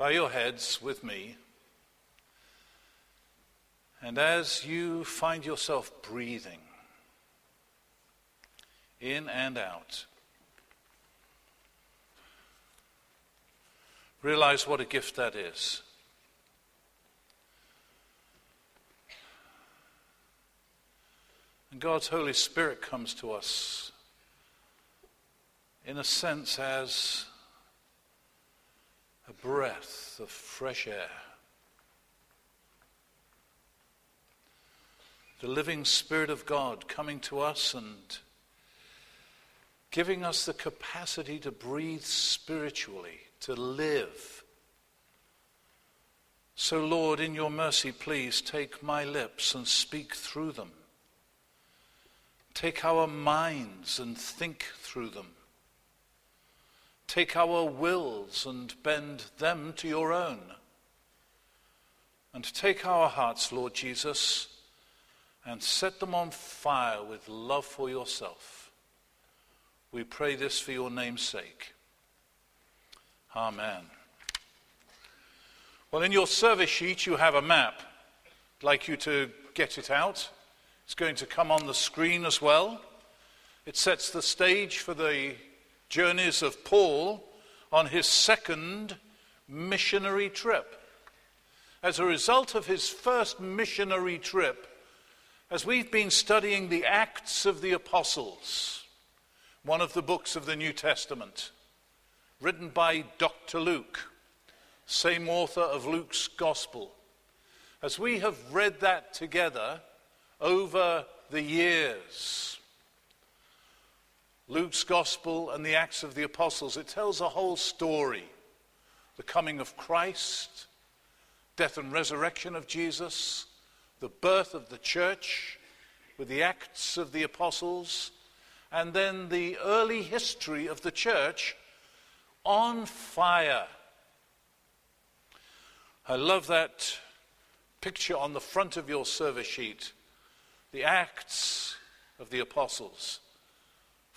Bow your heads with me. And as you find yourself breathing in and out, realize what a gift that is. And God's Holy Spirit comes to us in a sense as a breath of fresh air. The living Spirit of God coming to us and giving us the capacity to breathe spiritually, to live. So, Lord, in your mercy, please take my lips and speak through them. Take our minds and think through them. Take our wills and bend them to your own. And take our hearts, Lord Jesus, and set them on fire with love for yourself. We pray this for your name's sake. Amen. Well, in your service sheet, you have a map. I'd like you to get it out. It's going to come on the screen as well. It sets the stage for the journeys of Paul on his second missionary trip. As a result of his first missionary trip, as we've been studying the Acts of the Apostles, one of the books of the New Testament, written by Dr. Luke, same author of Luke's Gospel, as we have read that together over the years, Luke's Gospel and the Acts of the Apostles, it tells a whole story the coming of Christ, death and resurrection of Jesus, the birth of the church with the Acts of the Apostles, and then the early history of the church on fire. I love that picture on the front of your service sheet the Acts of the Apostles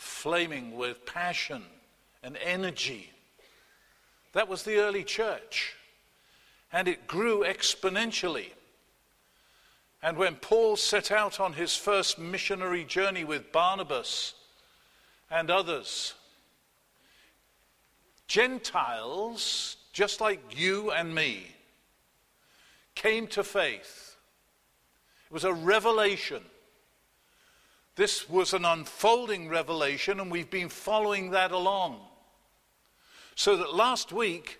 flaming with passion and energy. That was the early church. And it grew exponentially. And when Paul set out on his first missionary journey with Barnabas and others, Gentiles, just like you and me, came to faith. It was a revelation this was an unfolding revelation, and we've been following that along. So that last week,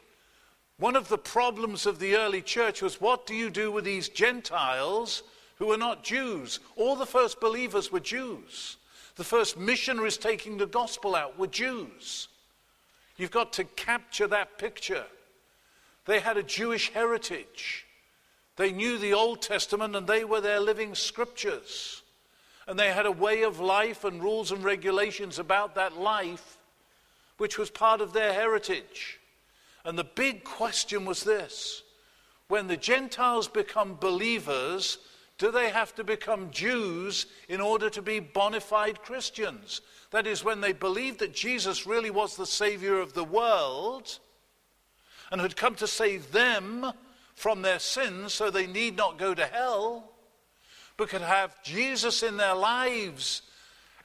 one of the problems of the early church was what do you do with these Gentiles who are not Jews? All the first believers were Jews. The first missionaries taking the gospel out were Jews. You've got to capture that picture. They had a Jewish heritage. They knew the Old Testament and they were their living scriptures. And they had a way of life and rules and regulations about that life, which was part of their heritage. And the big question was this when the Gentiles become believers, do they have to become Jews in order to be bona fide Christians? That is, when they believed that Jesus really was the Savior of the world and had come to save them from their sins so they need not go to hell but could have Jesus in their lives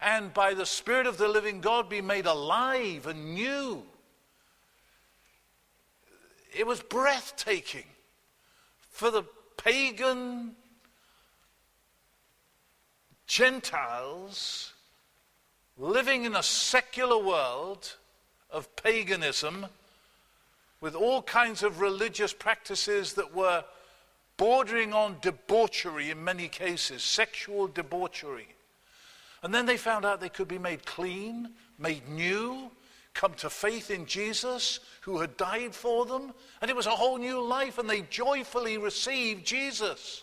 and by the Spirit of the living God be made alive and new. It was breathtaking for the pagan Gentiles living in a secular world of paganism with all kinds of religious practices that were bordering on debauchery in many cases, sexual debauchery. And then they found out they could be made clean, made new, come to faith in Jesus who had died for them. And it was a whole new life, and they joyfully received Jesus.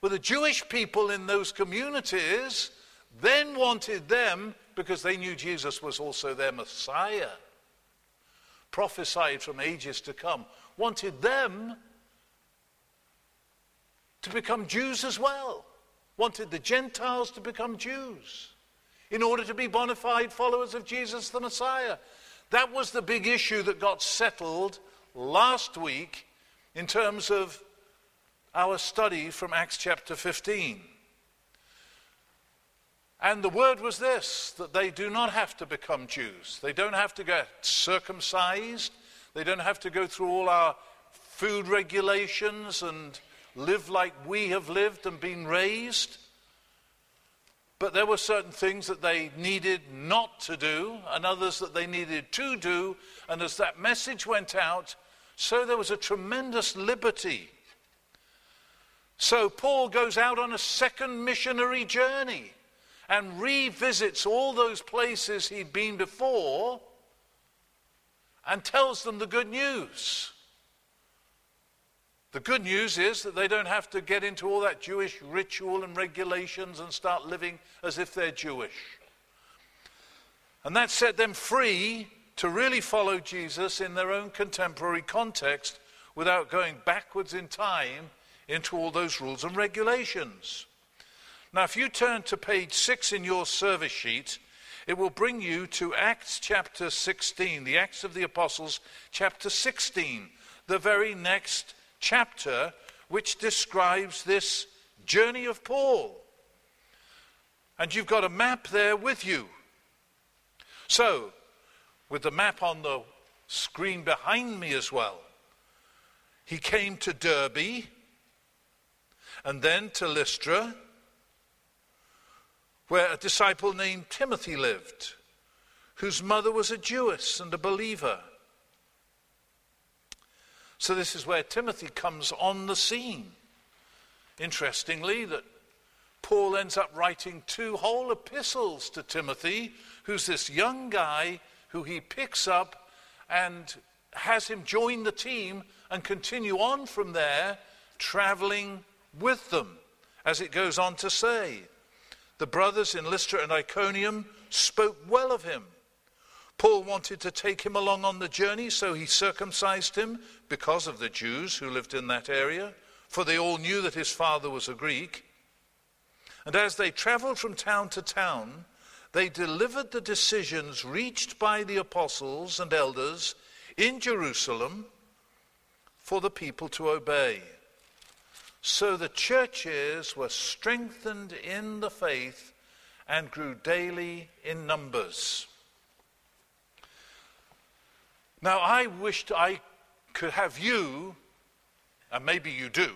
Well, the Jewish people in those communities then wanted them, because they knew Jesus was also their Messiah, prophesied from ages to come, wanted them to become Jews as well, wanted the Gentiles to become Jews in order to be bona fide followers of Jesus the Messiah. That was the big issue that got settled last week in terms of our study from Acts chapter 15. And the word was this that they do not have to become Jews. They don't have to get circumcised. They don't have to go through all our food regulations and live like we have lived and been raised. But there were certain things that they needed not to do and others that they needed to do. And as that message went out, so there was a tremendous liberty. So Paul goes out on a second missionary journey and revisits all those places he'd been before and tells them the good news. The good news is that they don't have to get into all that Jewish ritual and regulations and start living as if they're Jewish. And that set them free to really follow Jesus in their own contemporary context without going backwards in time into all those rules and regulations. Now, if you turn to page six in your service sheet, it will bring you to Acts chapter 16, the Acts of the Apostles, chapter 16, the very next chapter which describes this journey of Paul. And you've got a map there with you. So, with the map on the screen behind me as well, he came to Derbe and then to Lystra, where a disciple named Timothy lived, whose mother was a Jewess and a believer. So, this is where Timothy comes on the scene. Interestingly, that Paul ends up writing two whole epistles to Timothy, who's this young guy who he picks up and has him join the team and continue on from there, traveling with them, as it goes on to say. The brothers in Lystra and Iconium spoke well of him Paul wanted to take him along on the journey, so he circumcised him because of the Jews who lived in that area, for they all knew that his father was a Greek. And as they traveled from town to town, they delivered the decisions reached by the apostles and elders in Jerusalem for the people to obey. So the churches were strengthened in the faith and grew daily in numbers. Now, I wished I could have you, and maybe you do,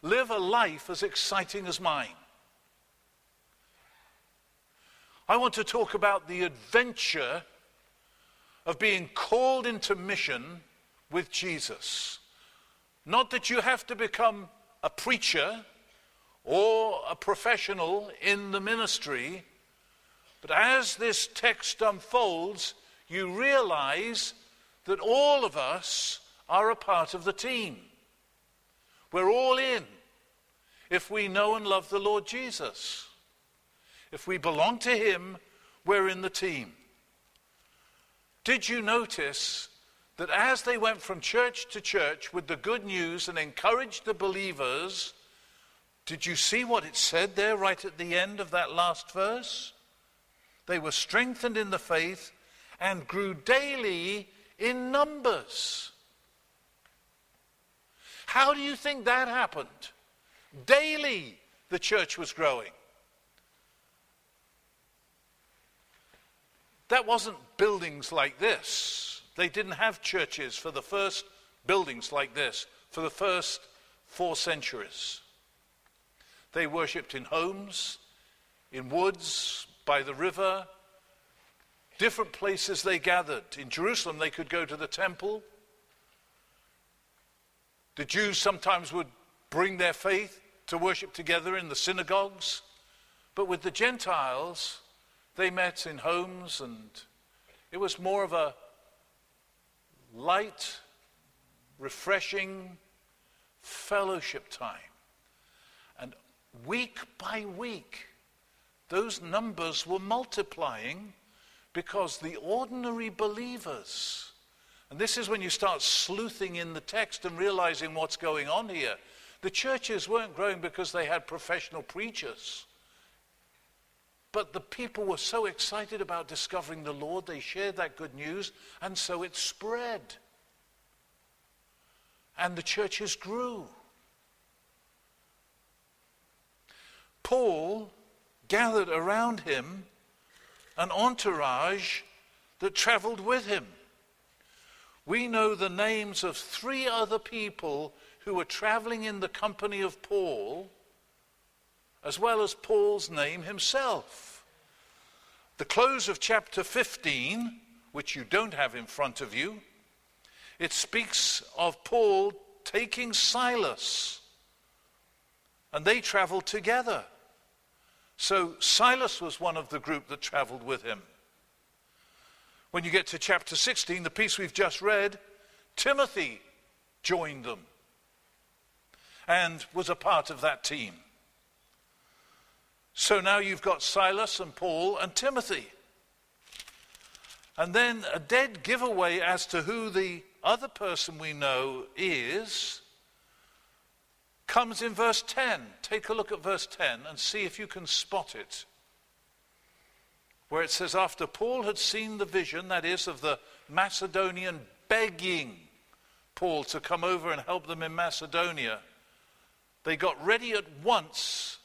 live a life as exciting as mine. I want to talk about the adventure of being called into mission with Jesus. Not that you have to become a preacher or a professional in the ministry, but as this text unfolds, you realize that all of us are a part of the team. We're all in if we know and love the Lord Jesus. If we belong to Him, we're in the team. Did you notice that as they went from church to church with the good news and encouraged the believers, did you see what it said there right at the end of that last verse? They were strengthened in the faith and grew daily in numbers. How do you think that happened? Daily, the church was growing. That wasn't buildings like this. They didn't have churches for the first buildings like this, for the first four centuries. They worshipped in homes, in woods, by the river, different places they gathered. In Jerusalem, they could go to the temple. The Jews sometimes would bring their faith to worship together in the synagogues. But with the Gentiles, they met in homes, and it was more of a light, refreshing fellowship time. And week by week, those numbers were multiplying because the ordinary believers, and this is when you start sleuthing in the text and realizing what's going on here. The churches weren't growing because they had professional preachers. But the people were so excited about discovering the Lord, they shared that good news, and so it spread. and the churches grew. Paul gathered around him an entourage that traveled with him. We know the names of three other people who were traveling in the company of Paul, as well as Paul's name himself. The close of chapter 15, which you don't have in front of you, it speaks of Paul taking Silas, and they traveled together. So Silas was one of the group that traveled with him. When you get to chapter 16, the piece we've just read, Timothy joined them and was a part of that team. So now you've got Silas and Paul and Timothy. And then a dead giveaway as to who the other person we know is comes in verse 10. Take a look at verse 10 and see if you can spot it. Where it says, After Paul had seen the vision, that is, of the Macedonian begging Paul to come over and help them in Macedonia, they got ready at once.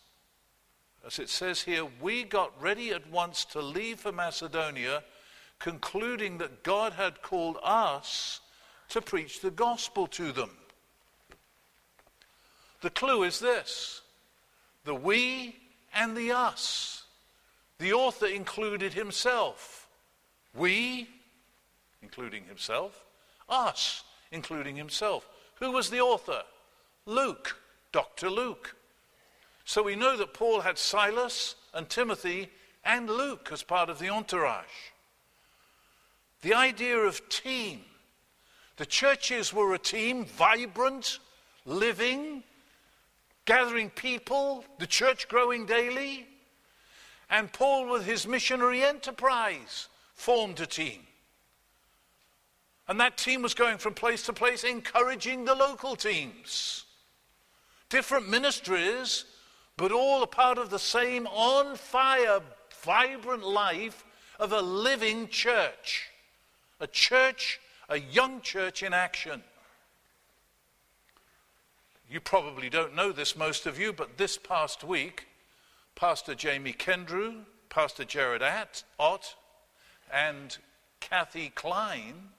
As it says here, we got ready at once to leave for Macedonia, concluding that God had called us to preach the gospel to them. The clue is this the we and the us. The author included himself. We, including himself. Us, including himself. Who was the author? Luke, Dr. Luke. So we know that Paul had Silas and Timothy and Luke as part of the entourage. The idea of team. The churches were a team, vibrant, living, gathering people, the church growing daily. And Paul, with his missionary enterprise, formed a team. And that team was going from place to place, encouraging the local teams. Different ministries, but all a part of the same on fire, vibrant life of a living church. A church, a young church in action. You probably don't know this, most of you, but this past week, Pastor Jamie Kendrew, Pastor Jared Ott, and Kathy Klein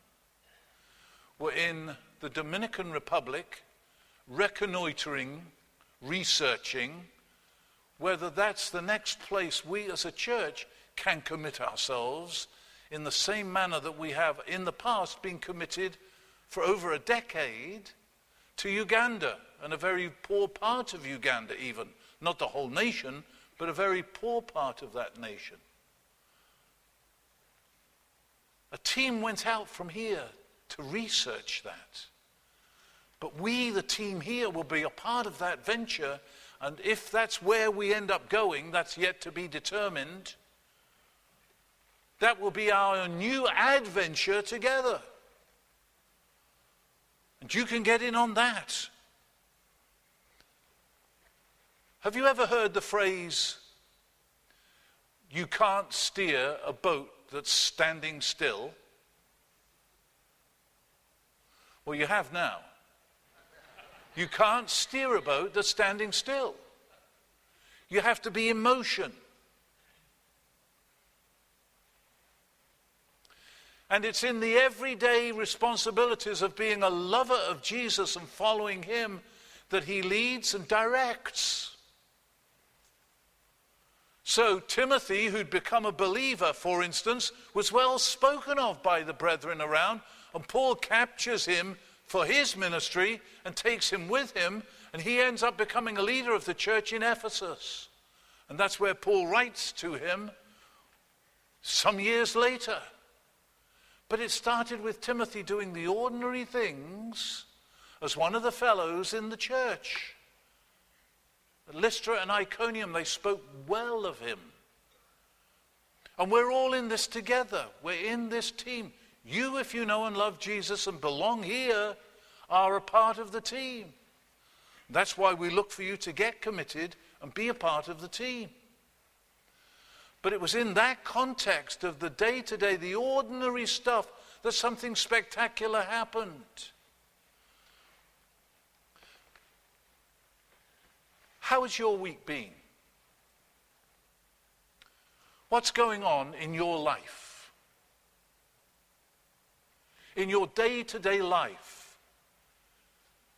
were in the Dominican Republic reconnoitering, researching whether that's the next place we as a church can commit ourselves in the same manner that we have in the past been committed for over a decade to Uganda and a very poor part of Uganda, even. Not the whole nation, but a very poor part of that nation. A team went out from here to research that. But we, the team here, will be a part of that venture. And if that's where we end up going, that's yet to be determined. That will be our new adventure together. And you can get in on that. Have you ever heard the phrase, you can't steer a boat that's standing still? Well, you have now. You can't steer a boat that's standing still. You have to be in motion. And it's in the everyday responsibilities of being a lover of Jesus and following him that he leads and directs. So, Timothy, who'd become a believer, for instance, was well spoken of by the brethren around, and Paul captures him for his ministry and takes him with him, and he ends up becoming a leader of the church in Ephesus. And that's where Paul writes to him some years later. But it started with Timothy doing the ordinary things as one of the fellows in the church. Lystra and Iconium, they spoke well of him. And we're all in this together. We're in this team. You, if you know and love Jesus and belong here, are a part of the team. That's why we look for you to get committed and be a part of the team. But it was in that context of the day to day, the ordinary stuff, that something spectacular happened. How has your week been? What's going on in your life? In your day to day life?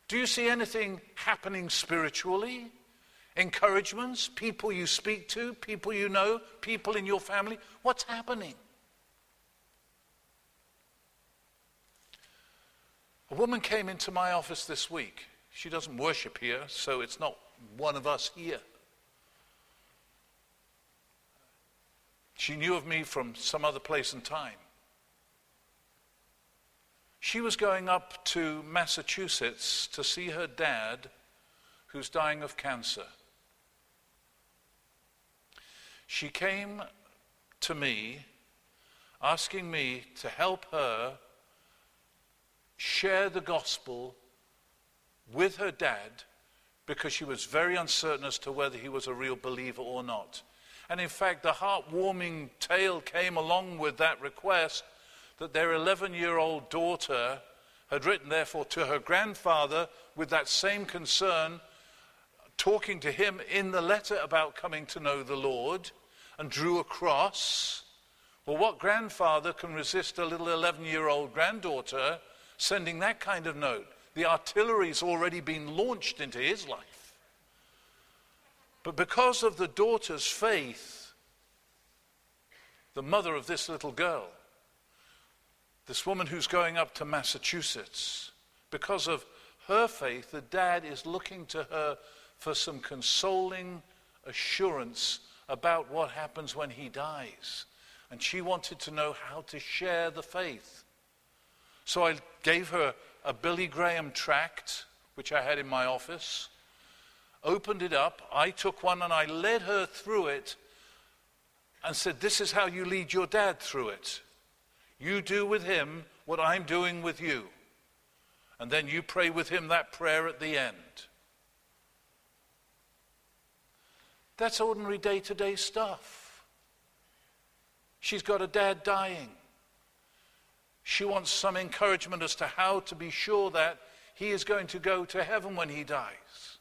Do you see anything happening spiritually? Encouragements? People you speak to? People you know? People in your family? What's happening? A woman came into my office this week. She doesn't worship here, so it's not one of us here. She knew of me from some other place and time. She was going up to Massachusetts to see her dad, who's dying of cancer. She came to me asking me to help her share the gospel with her dad because she was very uncertain as to whether he was a real believer or not. And in fact, the heartwarming tale came along with that request that their 11 year old daughter had written, therefore, to her grandfather with that same concern, talking to him in the letter about coming to know the Lord, and drew a cross. Well, what grandfather can resist a little 11 year old granddaughter sending that kind of note? The artillery's already been launched into his life. But because of the daughter's faith, the mother of this little girl, this woman who's going up to Massachusetts, because of her faith, the dad is looking to her for some consoling assurance about what happens when he dies. And she wanted to know how to share the faith. So I gave her a Billy Graham tract, which I had in my office opened it up. I took one and I led her through it and said, This is how you lead your dad through it. You do with him what I'm doing with you. And then you pray with him that prayer at the end. That's ordinary day to day stuff. She's got a dad dying. She wants some encouragement as to how to be sure that he is going to go to heaven when he dies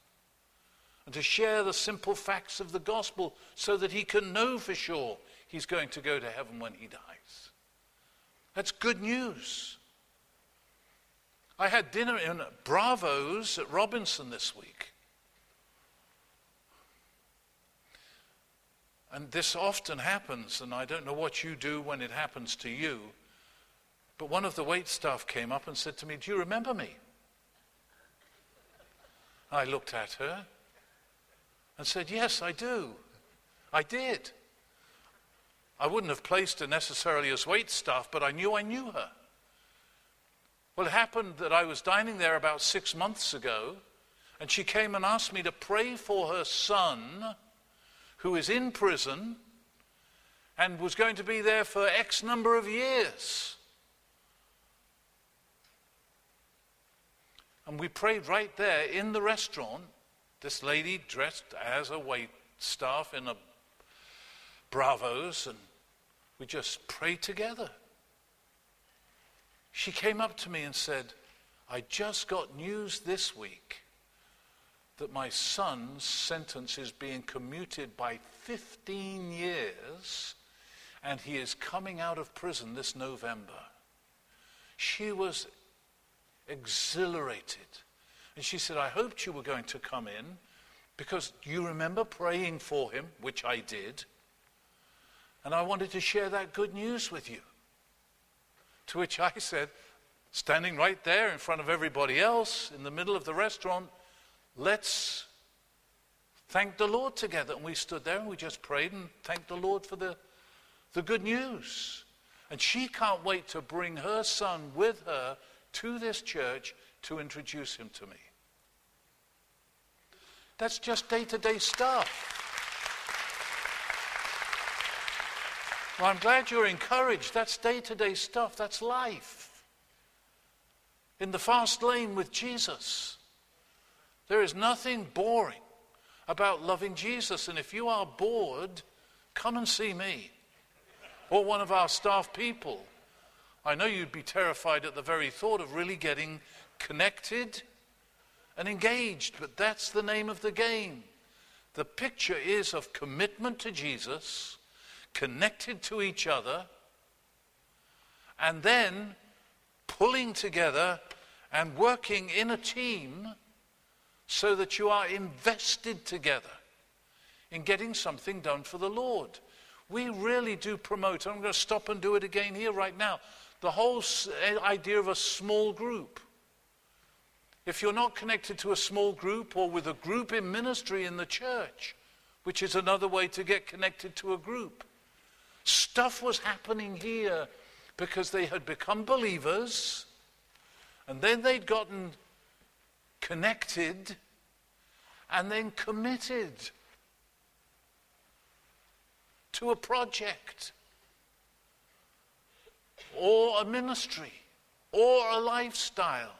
and to share the simple facts of the gospel so that he can know for sure he's going to go to heaven when he dies. That's good news. I had dinner in Bravos at Robinson this week. And this often happens, and I don't know what you do when it happens to you. But one of the wait staff came up and said to me, Do you remember me? I looked at her and said, Yes, I do. I did. I wouldn't have placed her necessarily as wait staff, but I knew I knew her. Well, it happened that I was dining there about six months ago, and she came and asked me to pray for her son, who is in prison and was going to be there for X number of years. And we prayed right there in the restaurant this lady dressed as a wait staff in a Bravos, and we just prayed together. She came up to me and said, I just got news this week that my son's sentence is being commuted by 15 years and he is coming out of prison this November. She was exhilarated. And she said, I hoped you were going to come in because you remember praying for him, which I did. And I wanted to share that good news with you. To which I said, standing right there in front of everybody else in the middle of the restaurant, let's thank the Lord together. And we stood there and we just prayed and thanked the Lord for the, the good news. And she can't wait to bring her son with her to this church to introduce him to me. That's just day to day stuff. Well, I'm glad you're encouraged. That's day to day stuff. That's life. In the fast lane with Jesus, there is nothing boring about loving Jesus. And if you are bored, come and see me or one of our staff people. I know you'd be terrified at the very thought of really getting connected and engaged, but that's the name of the game. The picture is of commitment to Jesus, connected to each other, and then pulling together and working in a team so that you are invested together in getting something done for the Lord. We really do promote, I'm going to stop and do it again here right now, the whole eh, idea of a small group. If you're not connected to a small group or with a group in ministry in the church, which is another way to get connected to a group, stuff was happening here because they had become believers and then they'd gotten connected and then committed to a project or a ministry or a lifestyle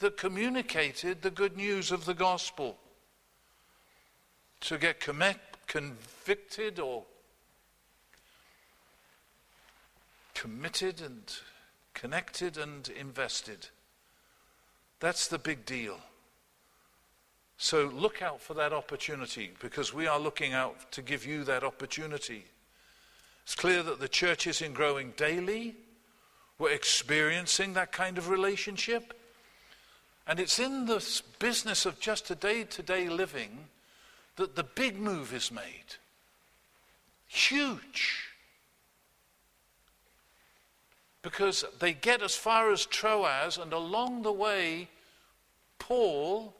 that communicated the good news of the gospel. To get convicted or committed and connected and invested. That's the big deal. So look out for that opportunity because we are looking out to give you that opportunity. It's clear that the church is in growing daily. We're experiencing that kind of relationship. And it's in this business of just a day to day living that the big move is made. Huge. Because they get as far as Troas, and along the way, Paul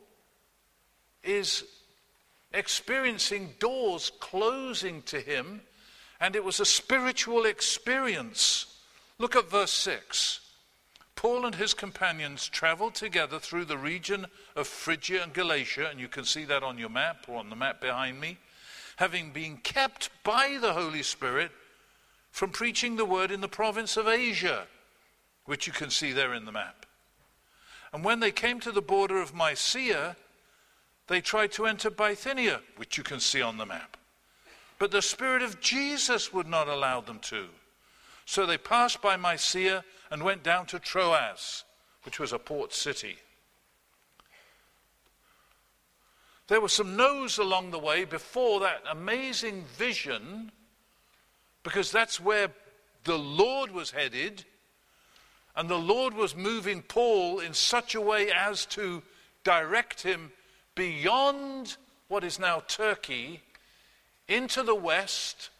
is experiencing doors closing to him, and it was a spiritual experience. Look at verse 6. Paul and his companions traveled together through the region of Phrygia and Galatia, and you can see that on your map or on the map behind me, having been kept by the Holy Spirit from preaching the word in the province of Asia, which you can see there in the map. And when they came to the border of Mysia, they tried to enter Bithynia, which you can see on the map. But the Spirit of Jesus would not allow them to. So they passed by Mysia and went down to Troas, which was a port city. There were some no's along the way before that amazing vision, because that's where the Lord was headed, and the Lord was moving Paul in such a way as to direct him beyond what is now Turkey into the west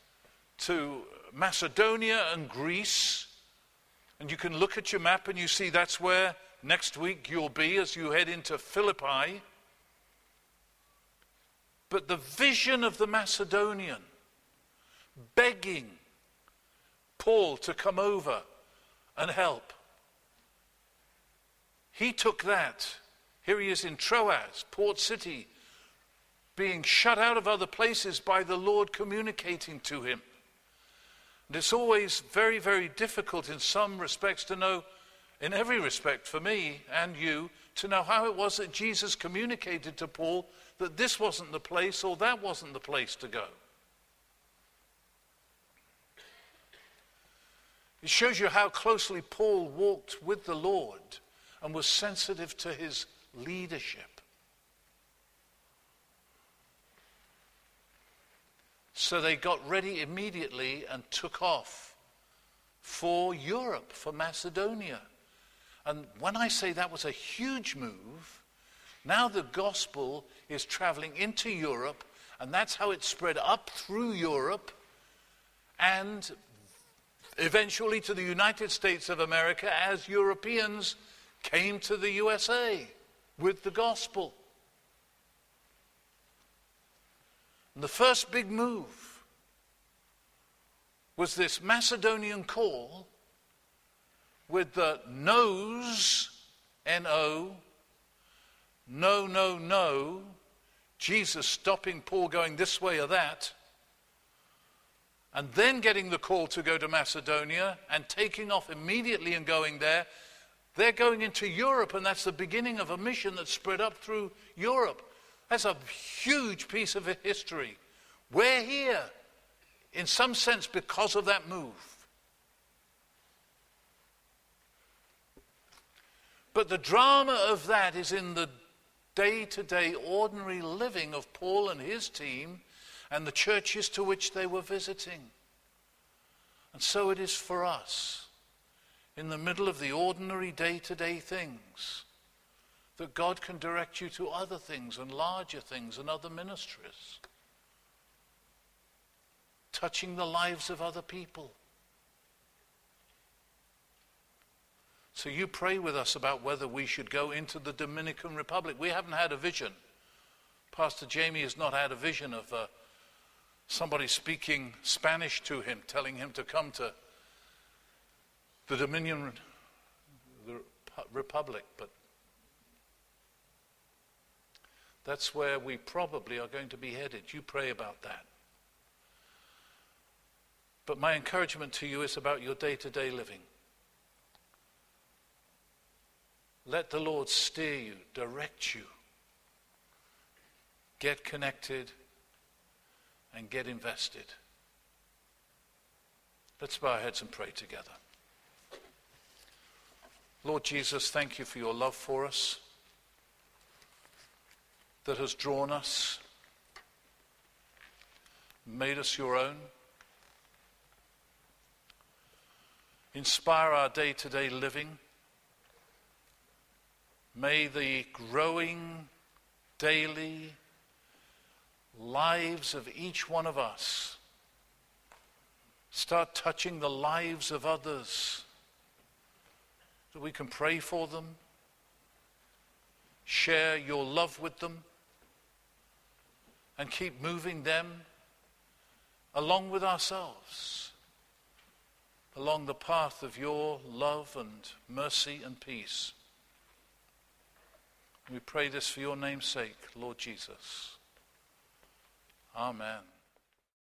to Macedonia and Greece. And you can look at your map and you see that's where next week you'll be as you head into Philippi. But the vision of the Macedonian begging Paul to come over and help. He took that here he is in Troas, port city, being shut out of other places by the Lord communicating to him. And it's always very, very difficult in some respects to know, in every respect for me and you, to know how it was that Jesus communicated to Paul that this wasn't the place or that wasn't the place to go. It shows you how closely Paul walked with the Lord and was sensitive to his leadership. So they got ready immediately and took off for Europe, for Macedonia. And when I say that was a huge move, now the gospel is traveling into Europe, and that's how it spread up through Europe and eventually to the United States of America as Europeans came to the USA with the gospel. And the first big move was this Macedonian call with the no's, N O, no, no, no, Jesus stopping Paul going this way or that, and then getting the call to go to Macedonia and taking off immediately and going there they're going into Europe, and that's the beginning of a mission that spread up through Europe. That's a huge piece of history. We're here, in some sense, because of that move. But the drama of that is in the day to day, ordinary living of Paul and his team and the churches to which they were visiting. And so it is for us, in the middle of the ordinary day to day things, that God can direct you to other things and larger things and other ministries, touching the lives of other people. So you pray with us about whether we should go into the Dominican Republic. We haven't had a vision. Pastor Jamie has not had a vision of uh, somebody speaking Spanish to him, telling him to come to the Dominion the Republic, but that's where we probably are going to be headed. You pray about that. But my encouragement to you is about your day to day living. Let the Lord steer you, direct you. Get connected and get invested. Let's bow our heads and pray together. Lord Jesus, thank you for your love for us that has drawn us, made us your own. Inspire our day to day living. May the growing daily lives of each one of us start touching the lives of others that we can pray for them, share your love with them, and keep moving them along with ourselves along the path of your love and mercy and peace. We pray this for your name's sake, Lord Jesus. Amen.